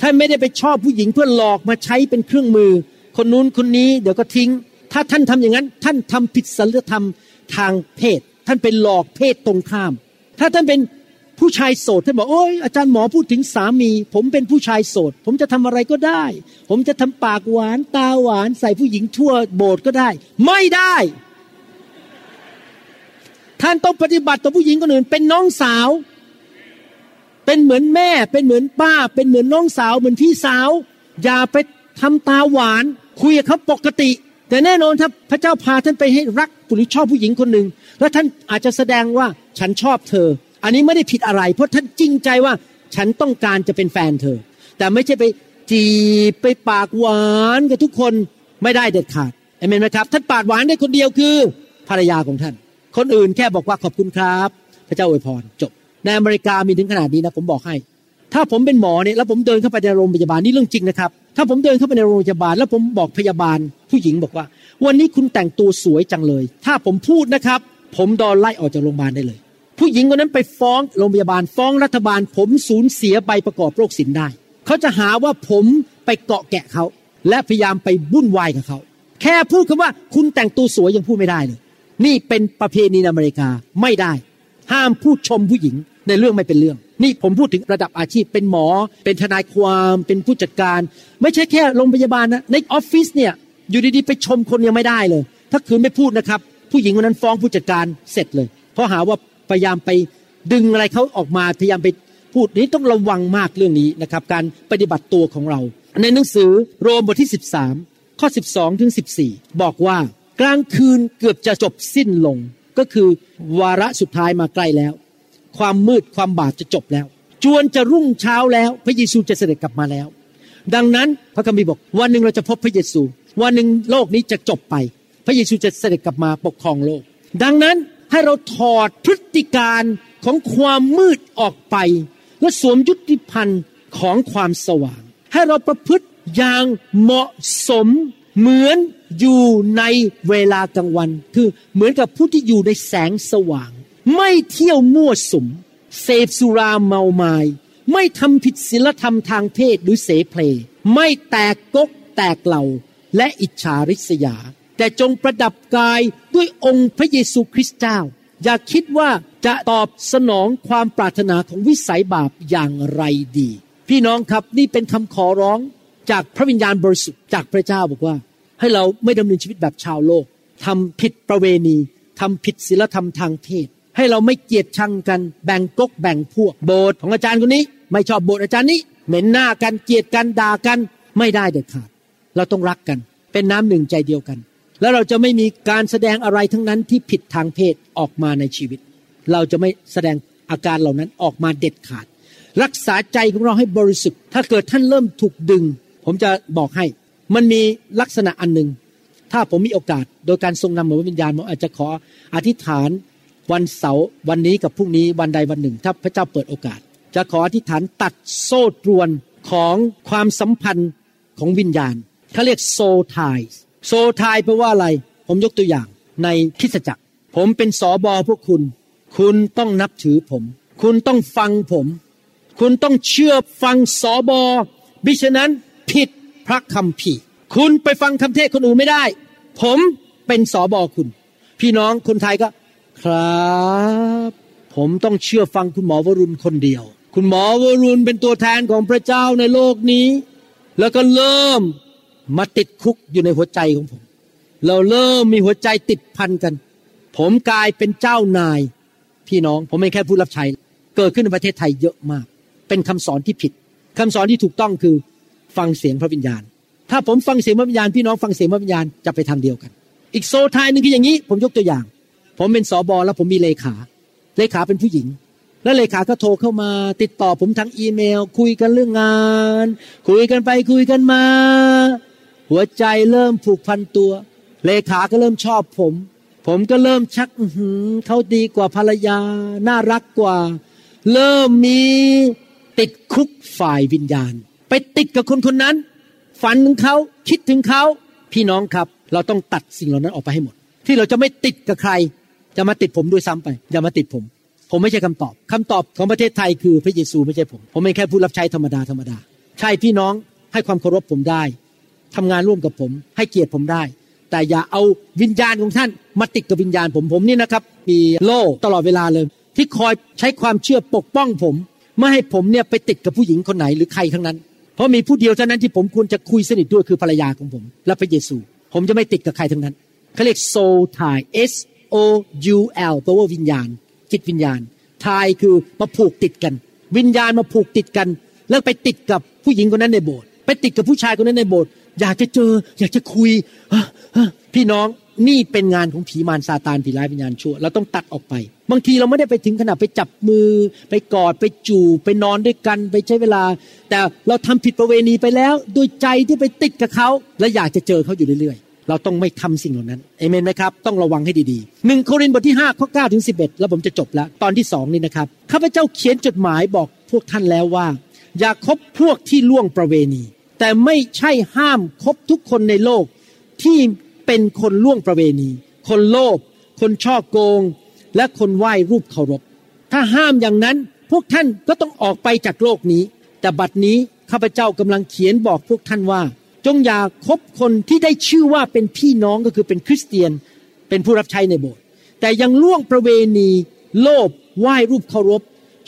ท่านไม่ได้ไปชอบผู้หญิงเพื่อหลอกมาใช้เป็นเครื่องมือ คนนู้นคนนี้เดี๋ยวก็ทิ้ง ถ้าท่านทำอย่างนั้น ท่านทำผิดศีลธรรมทางเพศ ท่านเป็นหลอกเพศตรงข้าม ถ้าท่านเป็น ผู้ชายโสดท่านบอกโอ้ยอาจารย์หมอพูดถึงสามี ผมเป็นผู้ชายโสด ผมจะทำอะไรก็ได้ ผมจะทำปากหวานตาหวานใส่ผู้หญิงทั่วโบสถ์ก็ได้ ไม่ได้ ท่านต้องปฏิบัติต่อผู้หญิงคนอื่น เป็นน้องสาว เป็นเหมือนแม่ เป็นเหมือนป้า เป็นเหมือนน้องสาว เหมือนพี่สาว อย่าไปทำตาหวาน คุยกับเขาปกติ แต่แน่นอนถ้าพระเจ้าพาท่านไปให้รักหรือชอบผู้หญิงคนหนึ่งแล้วท่านอาจจะแสดงว่าฉันชอบเธอ อันนี้ไม่ได้ผิดอะไร เพราะท่านจริงใจว่าฉันต้องการจะเป็นแฟนเธอ แต่ไม่ใช่ไปจีบไปปากหวานกับทุกคนไม่ได้เด็ดขาดเอเมนไหมครับท่านปากหวานได้คนเดียวคือภรรยาของท่าน คนอื่นแค่บอกว่าขอบคุณครับ พระเจ้าอวยพรจบในอเมริกามีถึงขนาดนี้นะผมบอกให้ ถ้าผมเป็นหมอเนี่ยแล้วผมเดินเข้าไปในโรงพยาบาลนี่เรื่องจริงนะครับ ถ้าผมเดินเข้าไปในโรงพยาบาล แล้วผมบอกพยาบาลผู้หญิงบอกว่า วันนี้คุณแต่งตัวสวยจังเลย ถ้าผมพูดนะครับ ผมโดนไล่ออกจากโรงพยาบาลได้เลย ผู้หญิงคนนั้นไปฟ้องโรงพยาบาลฟ้องรัฐบาล ผมสูญเสียใบประกอบโรคศิลป์ได้ เขาจะหาว่าผมไปเกาะแกะเขา และพยายามไปวุ่นวายกับเขา แค่พูดคำว่าคุณแต่งตัวสวยยังพูดไม่ได้เลย นี่เป็นประเพณีในอเมริกาไม่ได้ ห้ามพูดชมผู้หญิงในเรื่องไม่เป็นเรื่อง นี่ผมพูดถึงระดับอาชีพเป็นหมอ เป็นทนายความเป็นผู้จัดการ ไม่ใช่แค่โรงพยาบาลนะในออฟฟิศเนี่ยอยู่ดีๆไปชมคนยังไม่ได้เลย ถ้าคืนไม่พูดนะครับ ผู้หญิงคนนั้นฟ้องผู้จัดการเสร็จเลย เพราะหาว่า พยายามไปดึงอะไรเขาออกมาพยายามไปพูดนี้ต้องระวังมากเรื่องนี้นะครับ การปฏิบัติตัวของเรา ในหนังสือโรมบทที่ 13 ข้อ 12 ถึง 14 บอกว่ากลางคืนเกือบจะจบสิ้นลง ก็คือวาระสุดท้ายมาใกล้แล้ว ความมืดความบาปจะจบแล้ว จวนจะรุ่งเช้าแล้ว พระเยซูจะเสด็จกลับมาแล้ว ดังนั้นพระคัมภีร์บอกวันหนึ่งเราจะพบพระเยซู วันหนึ่งโลกนี้จะจบไป พระเยซูจะเสด็จกลับมาปกครองโลก ดังนั้น ให้เราถอดพฤติการของความมืดออกไป และสวมยุติพันธ์ของความสว่าง ให้เราประพฤติอย่างเหมาะสมเหมือนอยู่ในเวลากลางวัน คือเหมือนกับผู้ที่อยู่ในแสงสว่าง ไม่เที่ยวมั่วสุมเสพสุราเมาไมาย ไม่ทำผิดศีลธรรมทางเพศหรือเสเพล ไม่แตกกกแตกเหล่าและอิจฉาริษยา แต่จงประดับกายด้วยองค์พระเยซูคริสต์เจ้า อย่าคิดว่าจะตอบสนองความปรารถนาของวิสัยบาปอย่างไรดี พี่น้องครับนี่เป็นคำขอร้องจากพระวิญญาณบริสุทธิ์จากพระเจ้าบอกว่า ให้เราไม่ดำเนินชีวิตแบบชาวโลกทำผิดประเวณีทำผิดศีลธรรมทางเพศให้เราไม่เกลียดชังกันแบ่งกกแบ่งพวก โบสถ์ของอาจารย์คนนี้ ไม่ชอบโบสถ์อาจารย์นี้เหม็นหน้ากันเกลียดกันด่ากันไม่ได้เด็ดขาด เราต้องรักกัน เป็นน้ำหนึ่งใจเดียวกัน แล้วเราจะไม่มีการแสดงอะไรทั้งนั้นที่ผิดทางเพศออกมาในชีวิต เราจะไม่แสดงอาการเหล่านั้นออกมาเด็ดขาด รักษาใจของเราให้บริสุทธิ์ ถ้าเกิดท่านเริ่มถูกดึง ผมจะบอกให้ มันมีลักษณะอันหนึ่งถ้าผมมีโอกาส โดยการทรงนำหมือวิญญาณผมอาจจะขออธิษฐานวันเสาร์วันนี้กับพรุ่งนี้วันใดวันหนึ่ง ถ้าพระเจ้าเปิดโอกาส จะขออธิษฐานตัดโซ่ตรวนของความสัมพันธ์ของวิญญาณเขาเรียกโซทาย โซทายแปลว่าอะไร ผมยกตัวอย่างในคิสจักร ผมเป็นสอบอพวกคุณ คุณต้องนับถือผม คุณต้องฟังผม คุณต้องเชื่อฟังสอบอบิฉะนั้นผิดพระคำภีคุณไปฟังคำเทศคนอื่นไม่ได้ ผมเป็นสอบอคุณ พี่น้องคนไทยก็ ครับ ผมต้องเชื่อฟังคุณหมอวรุณคนเดียว คุณหมอวรุณเป็นตัวแทนของพระเจ้าในโลกนี้ แล้วก็เริ่ม มาติดคุกอยู่ในหัวใจของผม เราเริ่มมีหัวใจติดพันกัน ผมกลายเป็นเจ้านาย พี่น้อง ผมไม่แค่ผู้รับใช้ เกิดขึ้นในประเทศไทยเยอะมาก เป็นคำสอนที่ผิดคำสอนที่ถูกต้องคือฟังเสียงพระวิญญาณ ถ้าผมฟังเสียงพระวิญญาณพี่น้องฟังเสียงพระวิญญาณจะไปทางเดียวกัน อีกโซทายหนึ่งคืออย่างนี้ ผมยกตัวอย่าง ผมเป็นสอบอแล้วผมมีเลขา เลขาเป็นผู้หญิงแล้วเลขาก็โทรเข้ามาติดต่อผมทางอีเมล คุยกันเรื่องงาน คุยกันไปคุยกันมา หัวใจเริ่มผูกพันตัว เลขาก็เริ่มชอบผม ผมก็เริ่มชักหืเขาดีกว่าภรรยา น่ารักกว่า เริ่มมีติดคุกฝ่ายวิญญาณ ไปติดกับคนคนนั้น ฝันถึงเขาคิดถึงเขาพี่น้องครับเราต้องตัดสิ่งเหล่านั้นออกไปให้หมด ที่เราจะไม่ติดกับใคร จะมาติดผมด้วยซ้ำไป อย่ามาติดผม ผมไม่ใช่คำตอบคำตอบของประเทศไทยคือพระเยซูไม่ใช่ผม ผมเป็นแค่ผู้รับใช้ธรรมดาธรรมดา ใช่พี่น้องให้ความเคารพผมได้ ทำงานร่วมกับผม ให้เกียรติผมได้ แต่อย่าเอาวิญญาณของท่านมาติดกับวิญญาณผมผมนี่นะครับมีโล่ตลอดเวลาเลย ที่คอยใช้ความเชื่อปกป้องผมไม่ให้ผมเนี่ยไปติดกับผู้หญิงคนไหนหรือใครทั้งนั้น เพราะมีผู้เดียวเท่านั้นที่ผมควรจะคุยสนิทด้วยคือภรรยาของผม และพระเยซู ผมจะไม่ติดกับใครทั้งนั้นเขาเรียก soul tie S O U L แปลว่าวิญญาณ จิตวิญญาณ tie คือมาผูกติดกัน วิญญาณมาผูกติดกัน แล้วไปติดกับผู้หญิงคนนั้นในโบสถ์ไปติดกับผู้ชายคนนั้นในโบสถ์ อยากจะเจอ อยากจะคุยพี่น้องนี่เป็นงานของผีมารซาตานผีร้ายวิญญาณชั่วเราต้องตัดออกไป บางทีเราไม่ได้ไปถึงขนาดไปจับมือ ไปกอดไปจูบไปนอนด้วยกันไปใช้เวลา แต่เราทำผิดประเวณีไปแล้วด้วยใจที่ไปติดกับเขา และอยากจะเจอเขาอยู่เรื่อยๆ เราต้องไม่ทำสิ่งเหล่านั้นเอเมนไหมครับ ต้องระวังให้ดีๆหนึ่งโครินธ์บทที่5ข้อ9ถึง11 แล้วผมจะจบแล้วตอนที่สองนี่นะครับข้าพเจ้าเขียนจดหมายบอกพวกท่านแล้วว่า อย่าคบพวกที่ล่วงประเวณี แต่ไม่ใช่ห้ามคบทุกคนในโลกที่เป็นคนล่วงประเวณี คนโลภคนช่อโกง และคนไหว้รูปเคารพ ถ้าห้ามอย่างนั้นพวกท่านก็ต้องออกไปจากโลกนี้ แต่บัดนี้ข้าพเจ้ากำลังเขียนบอกพวกท่านว่า จงอย่าคบคนที่ได้ชื่อว่าเป็นพี่น้องก็คือเป็นคริสเตียน เป็นผู้รับใช้ในโบสถ์แต่ยังล่วงประเวณี โลภไหว้รูปเคารพ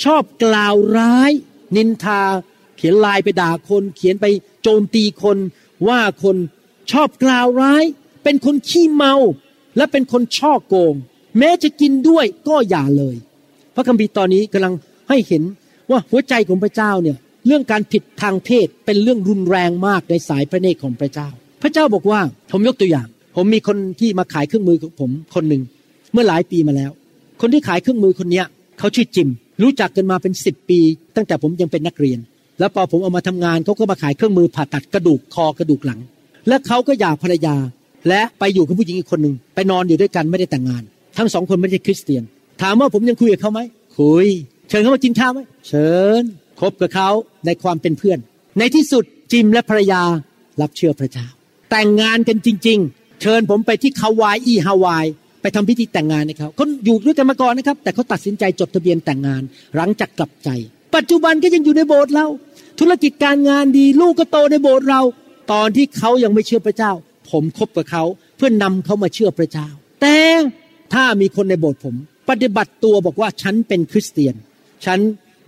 ชอบกล่าวร้าย นินทา เขียนลายไปด่าคน เขียนไปโจมตีคนว่าคนชอบกล่าวร้าย เป็นคนขี้เมา และเป็นคนช่อโกง แม้จะกินด้วยก็อย่าเลย พระคัมภีร์ตอนนี้กำลังให้เห็นว่าหัวใจของพระเจ้าเนี่ยเรื่องการผิดทางเพศเป็นเรื่องรุนแรงมากในสายพระเนตรของพระเจ้า พระเจ้าบอกว่าผมยกตัวอย่าง ผมมีคนที่มาขายเครื่องมือของผมคนหนึ่งเมื่อหลายปีมาแล้ว คนที่ขายเครื่องมือคนเนี้ยเขาชื่อจิม รู้จักกันมาเป็นสิบปี ตั้งแต่ผมยังเป็นนักเรียน แล้วพอผมเอามาทำงานเขาก็มาขายเครื่องมือผ่าตัดกระดูกคอกระดูกหลัง และเขาก็หย่าภรรยา และไปอยู่กับผู้หญิงอีกคนหนึ่งไปนอนอยู่ด้วยกันไม่ได้แต่งงาน ทั้งสองคนไม่ใช่คริสเตียน ถามว่าผมยังคุยกับเขาไหมคุย เชิญเขามากินข้าวไหมเชิญคบกับเขาในความเป็นเพื่อน ในที่สุดจิมและภรรยารับเชื่อพระเจ้า แต่งงานกันจริง ๆ เชิญผมไปที่คาวายอีฮาวายไปทำพิธีแต่งงานให้เขาเขาอยู่ด้วยกันมาก่อนนะครับ แต่เขาตัดสินใจจดทะเบียนแต่งงาน หลังจากกลับใจ ปัจจุบันก็ยังอยู่ในโบสถ์เรา ธุรกิจการงานดี ลูกก็โตในโบสถ์เรา ตอนที่เขายังไม่เชื่อพระเจ้า ผมคบกับเขาเพื่อนนำเขามาเชื่อพระเจ้า แต่ถ้ามีคนในโบสถ์ผม ปฏิบัติตัวบอกว่าฉันเป็นคริสเตียน ฉัน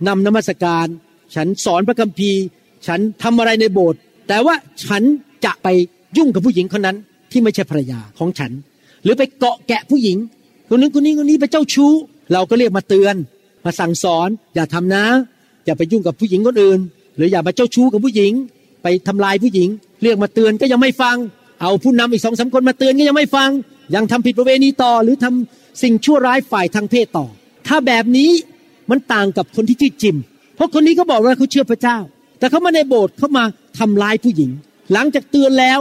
นำนมัสการ ฉันสอนพระคัมภีร์ ฉันทำอะไรในโบสถ์แต่ว่าฉันจะไปยุ่งกับผู้หญิงคนนั้นที่ไม่ใช่ภรรยาของฉัน หรือไปเกาะแกะผู้หญิงคนนึงคนนี้คนนี้ไปเจ้าชู้ เราก็เรียกมาเตือน มาสั่งสอนอย่าทำนะ อย่าไปยุ่งกับผู้หญิงคนอื่น หรืออย่าไปเจ้าชู้กับผู้หญิง ไปทำลายผู้หญิง เรียกมาเตือนก็ยังไม่ฟัง เอาผู้นำอีกสองสามคนมาเตือนก็ยังไม่ฟัง ยังทำผิดประเวณีต่อ หรือทำสิ่งชั่วร้ายฝ่ายทางเพศต่อ ถ้าแบบนี้มันต่างกับคนที่ชื่อจิม เพราะคนนี้เขาบอกว่าเขาเชื่อพระเจ้า แต่เขามาในโบสถ์เขามาทำร้ายผู้หญิง หลังจากเตือนแล้ว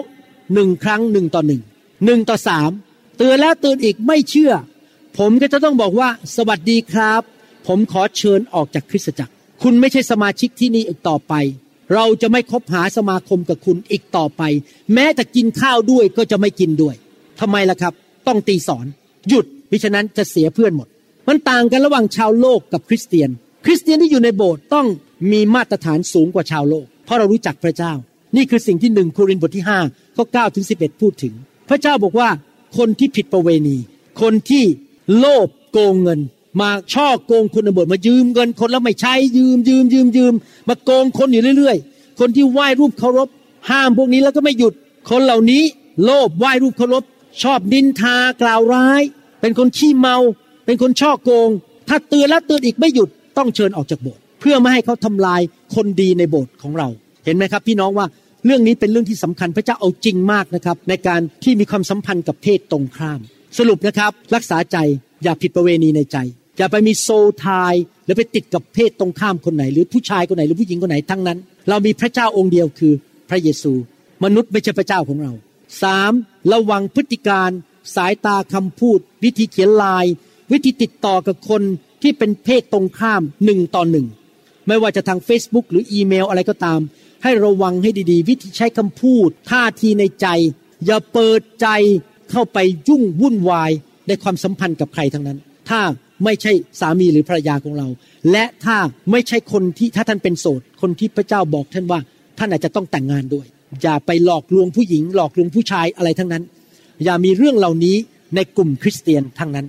หนึ่งครั้งหนึ่งต่อหนึ่งหนึ่งต่อสามเตือนแล้วเตือนอีกไม่เชื่อ ผมก็จะต้องบอกว่าสวัสดีครับ ผมขอเชิญออกจากคริสตจักร คุณไม่ใช่สมาชิกที่นี่อีกต่อไป เราจะไม่คบหาสมาคมกับคุณอีกต่อไป แม้แต่กินข้าวด้วยก็จะไม่กินด้วยทำไมล่ะครับ ต้องตีสอนหยุดมิฉะนั้นจะเสียเพื่อนหมด มันต่างกันระหว่างชาวโลกกับคริสเตียน คริสเตียนที่อยู่ในโบสถ์ต้องมีมาตรฐานสูงกว่าชาวโลก เพราะเรารู้จักพระเจ้า นี่คือสิ่งที่หนึ่งโครินธ์บทที่ห้าข้อเก้าถึงสิบเอ็ดพูดถึง พระเจ้าบอกว่าคนที่ผิดประเวณี คนที่โลภโกงเงิน มาช่อโกงคนในโบสถ์มายืมเงินคนแล้วไม่ใช้ยืมยืมยืมยืมมาโกงคนอยู่เรื่อย ๆ คนที่ไหว้รูปเคารพ ห้ามพวกนี้แล้วก็ไม่หยุด คนเหล่านี้โลภไหว้รูปเคารพ ชอบดินทากล่าวร้าย เป็นคนขี้เมา เป็นคนช่อโกง ถ้าเตือนแล้วเตือนอีกไม่หยุดต้องเชิญออกจากโบสถ์เพื่อไม่ให้เขาทำลายคนดีในโบสถ์ของเรา เห็นไหมครับ พี่น้องว่าเรื่องนี้เป็นเรื่องที่สำคัญพระเจ้าเอาจริงมากนะครับ ในการที่มีความสัมพันธ์กับเพศตรงข้าม สรุปนะครับ รักษาใจอย่าผิดประเวณีในใจ อย่าไปมีโซทายหรือไปติดกับเพศตรงข้ามคนไหน หรือผู้ชายคนไหนหรือผู้หญิงคนไหนทั้งนั้น เรามีพระเจ้าองค์เดียวคือพระเยซู มนุษย์ไม่ใช่พระเจ้าของเราสามระวังพฤติการสายตาคำพูด วิธีเขียนลาย วิธีติดต่อกับคนที่เป็นเพศตรงข้ามหนึ่งต่อหนึ่งไม่ว่าจะทาง Facebook หรืออีเมลอะไรก็ตาม ให้ระวังให้ดีๆ วิธีใช้คำพูด ท่าทีในใจ อย่าเปิดใจเข้าไปยุ่งวุ่นวายในความสัมพันธ์กับใครทั้งนั้น ถ้า ไม่ใช่สามีหรือภรรยาของเรา และถ้าไม่ใช่คนที่ถ้าท่านเป็นโสด คนที่พระเจ้าบอกท่านว่า ท่านอาจจะต้องแต่งงานด้วย อย่าไปหลอกลวงผู้หญิง หลอกลวงผู้ชายอะไรทั้งนั้น อย่ามีเรื่องเหล่านี้ในกลุ่มคริสเตียนทั้งนั้น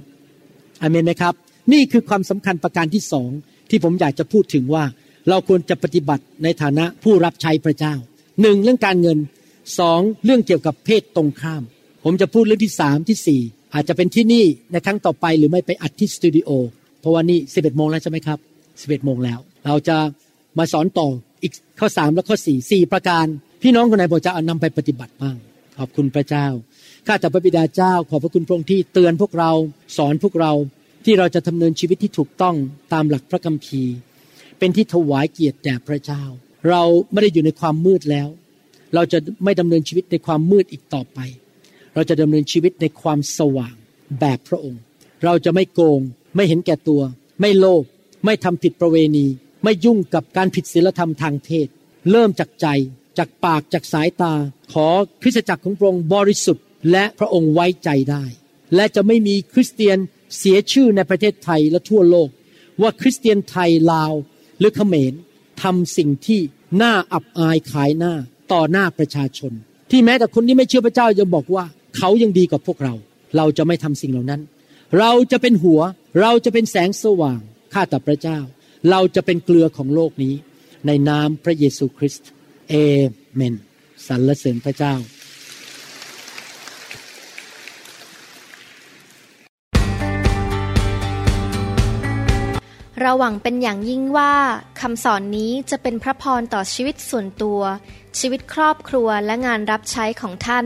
อเมนไหมครับ นี่คือความสำคัญประการที่สองที่ผมอยากจะพูดถึงว่า เราควรจะปฏิบัติในฐานะผู้รับใช้พระเจ้าหนึ่งเรื่องการเงินสองเรื่องเกี่ยวกับเพศตรงข้าม ผมจะพูดเรื่องที่สามที่สี่ อาจจะเป็นที่นี่ในครั้งต่อไปหรือไม่ไปอัดที่สตูดิโอเพราะว่านี่สิบเอ็ดโมงแล้วใช่ไหมครับสิบเอ็ดโมงแล้ว เราจะมาสอนต่ออีกข้อสามและข้อสี่สี่ประการ พี่น้องคนไหนบอกจะเอานำไปปฏิบัติบ้าง ขอบคุณพระเจ้า ข้าแต่พระบิดาเจ้า ขอบพระคุณพระองค์ที่เตือนพวกเราสอนพวกเราที่เราจะดำเนินชีวิตที่ถูกต้องตามหลักพระคัมภีร์ เป็นที่ถวายเกียรติแด่พระเจ้า เราไม่ได้อยู่ในความมืดแล้ว เราจะไม่ดำเนินชีวิตในความมืดอีกต่อไป เราจะดำเนินชีวิตในความสว่างแบบพระองค์ เราจะไม่โกง ไม่เห็นแก่ตัว ไม่โลภไม่ทำผิดประเวณี ไม่ยุ่งกับการผิดศีลธรรมทางเพศเริ่มจากใจจากปากจากสายตา ขอคริสตจักรของพระองค์บริสุทธิ์ และพระองค์ไว้ใจได้ และจะไม่มีคริสเตียนเสียชื่อในประเทศไทยและทั่วโลก ว่าคริสเตียนไทยลาวหรือเขมรทำสิ่งที่น่าอับอายขายหน้าต่อหน้าประชาชน ที่แม้แต่คนที่ไม่เชื่อพระเจ้ายังบอกว่า เขายังดีกว่าพวกเรา เราจะไม่ทำสิ่งเหล่านั้น เราจะเป็นหัว เราจะเป็นแสงสว่าง ข้าแต่พระเจ้า เราจะเป็นเกลือของโลกนี้ ในนามพระเยซูคริสต์เอเมนสรรเสริญพระเจ้าเราหวังเป็นอย่างยิ่งว่าคำสอนนี้จะเป็นพระพรต่อชีวิตส่วนตัว ชีวิตครอบครัวและงานรับใช้ของท่าน